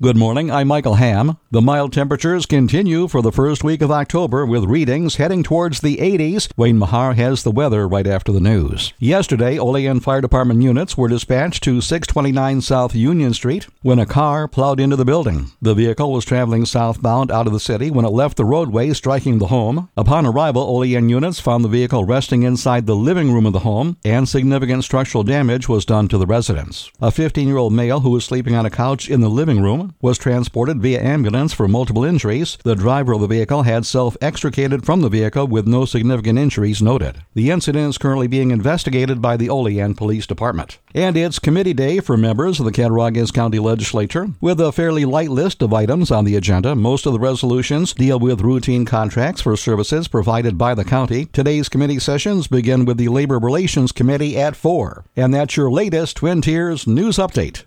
Good morning, I'm Michael Ham. The mild temperatures continue for the first week of October with readings heading towards the 80s. Wayne Mahar has the weather right after the news. Yesterday, Olean Fire Department units were dispatched to 629 South Union Street when a car plowed into the building. The vehicle was traveling southbound out of the city when it left the roadway, striking the home. Upon arrival, Olean units found the vehicle resting inside the living room of the home, and significant structural damage was done to the residence. A 15 year old male who was sleeping on a couch in the living room was transported via ambulance for multiple injuries. The driver of the vehicle had self extricated from the vehicle with no significant injuries noted. The incident is currently being investigated by the Olean Police Department. And it's committee day for members of the Cattaraugus County Legislature. With a fairly light list of items on the agenda, most of the resolutions deal with routine contracts for services provided by the county. Today's committee sessions begin with the Labor Relations Committee at 4. And that's your latest Twin Tiers news update.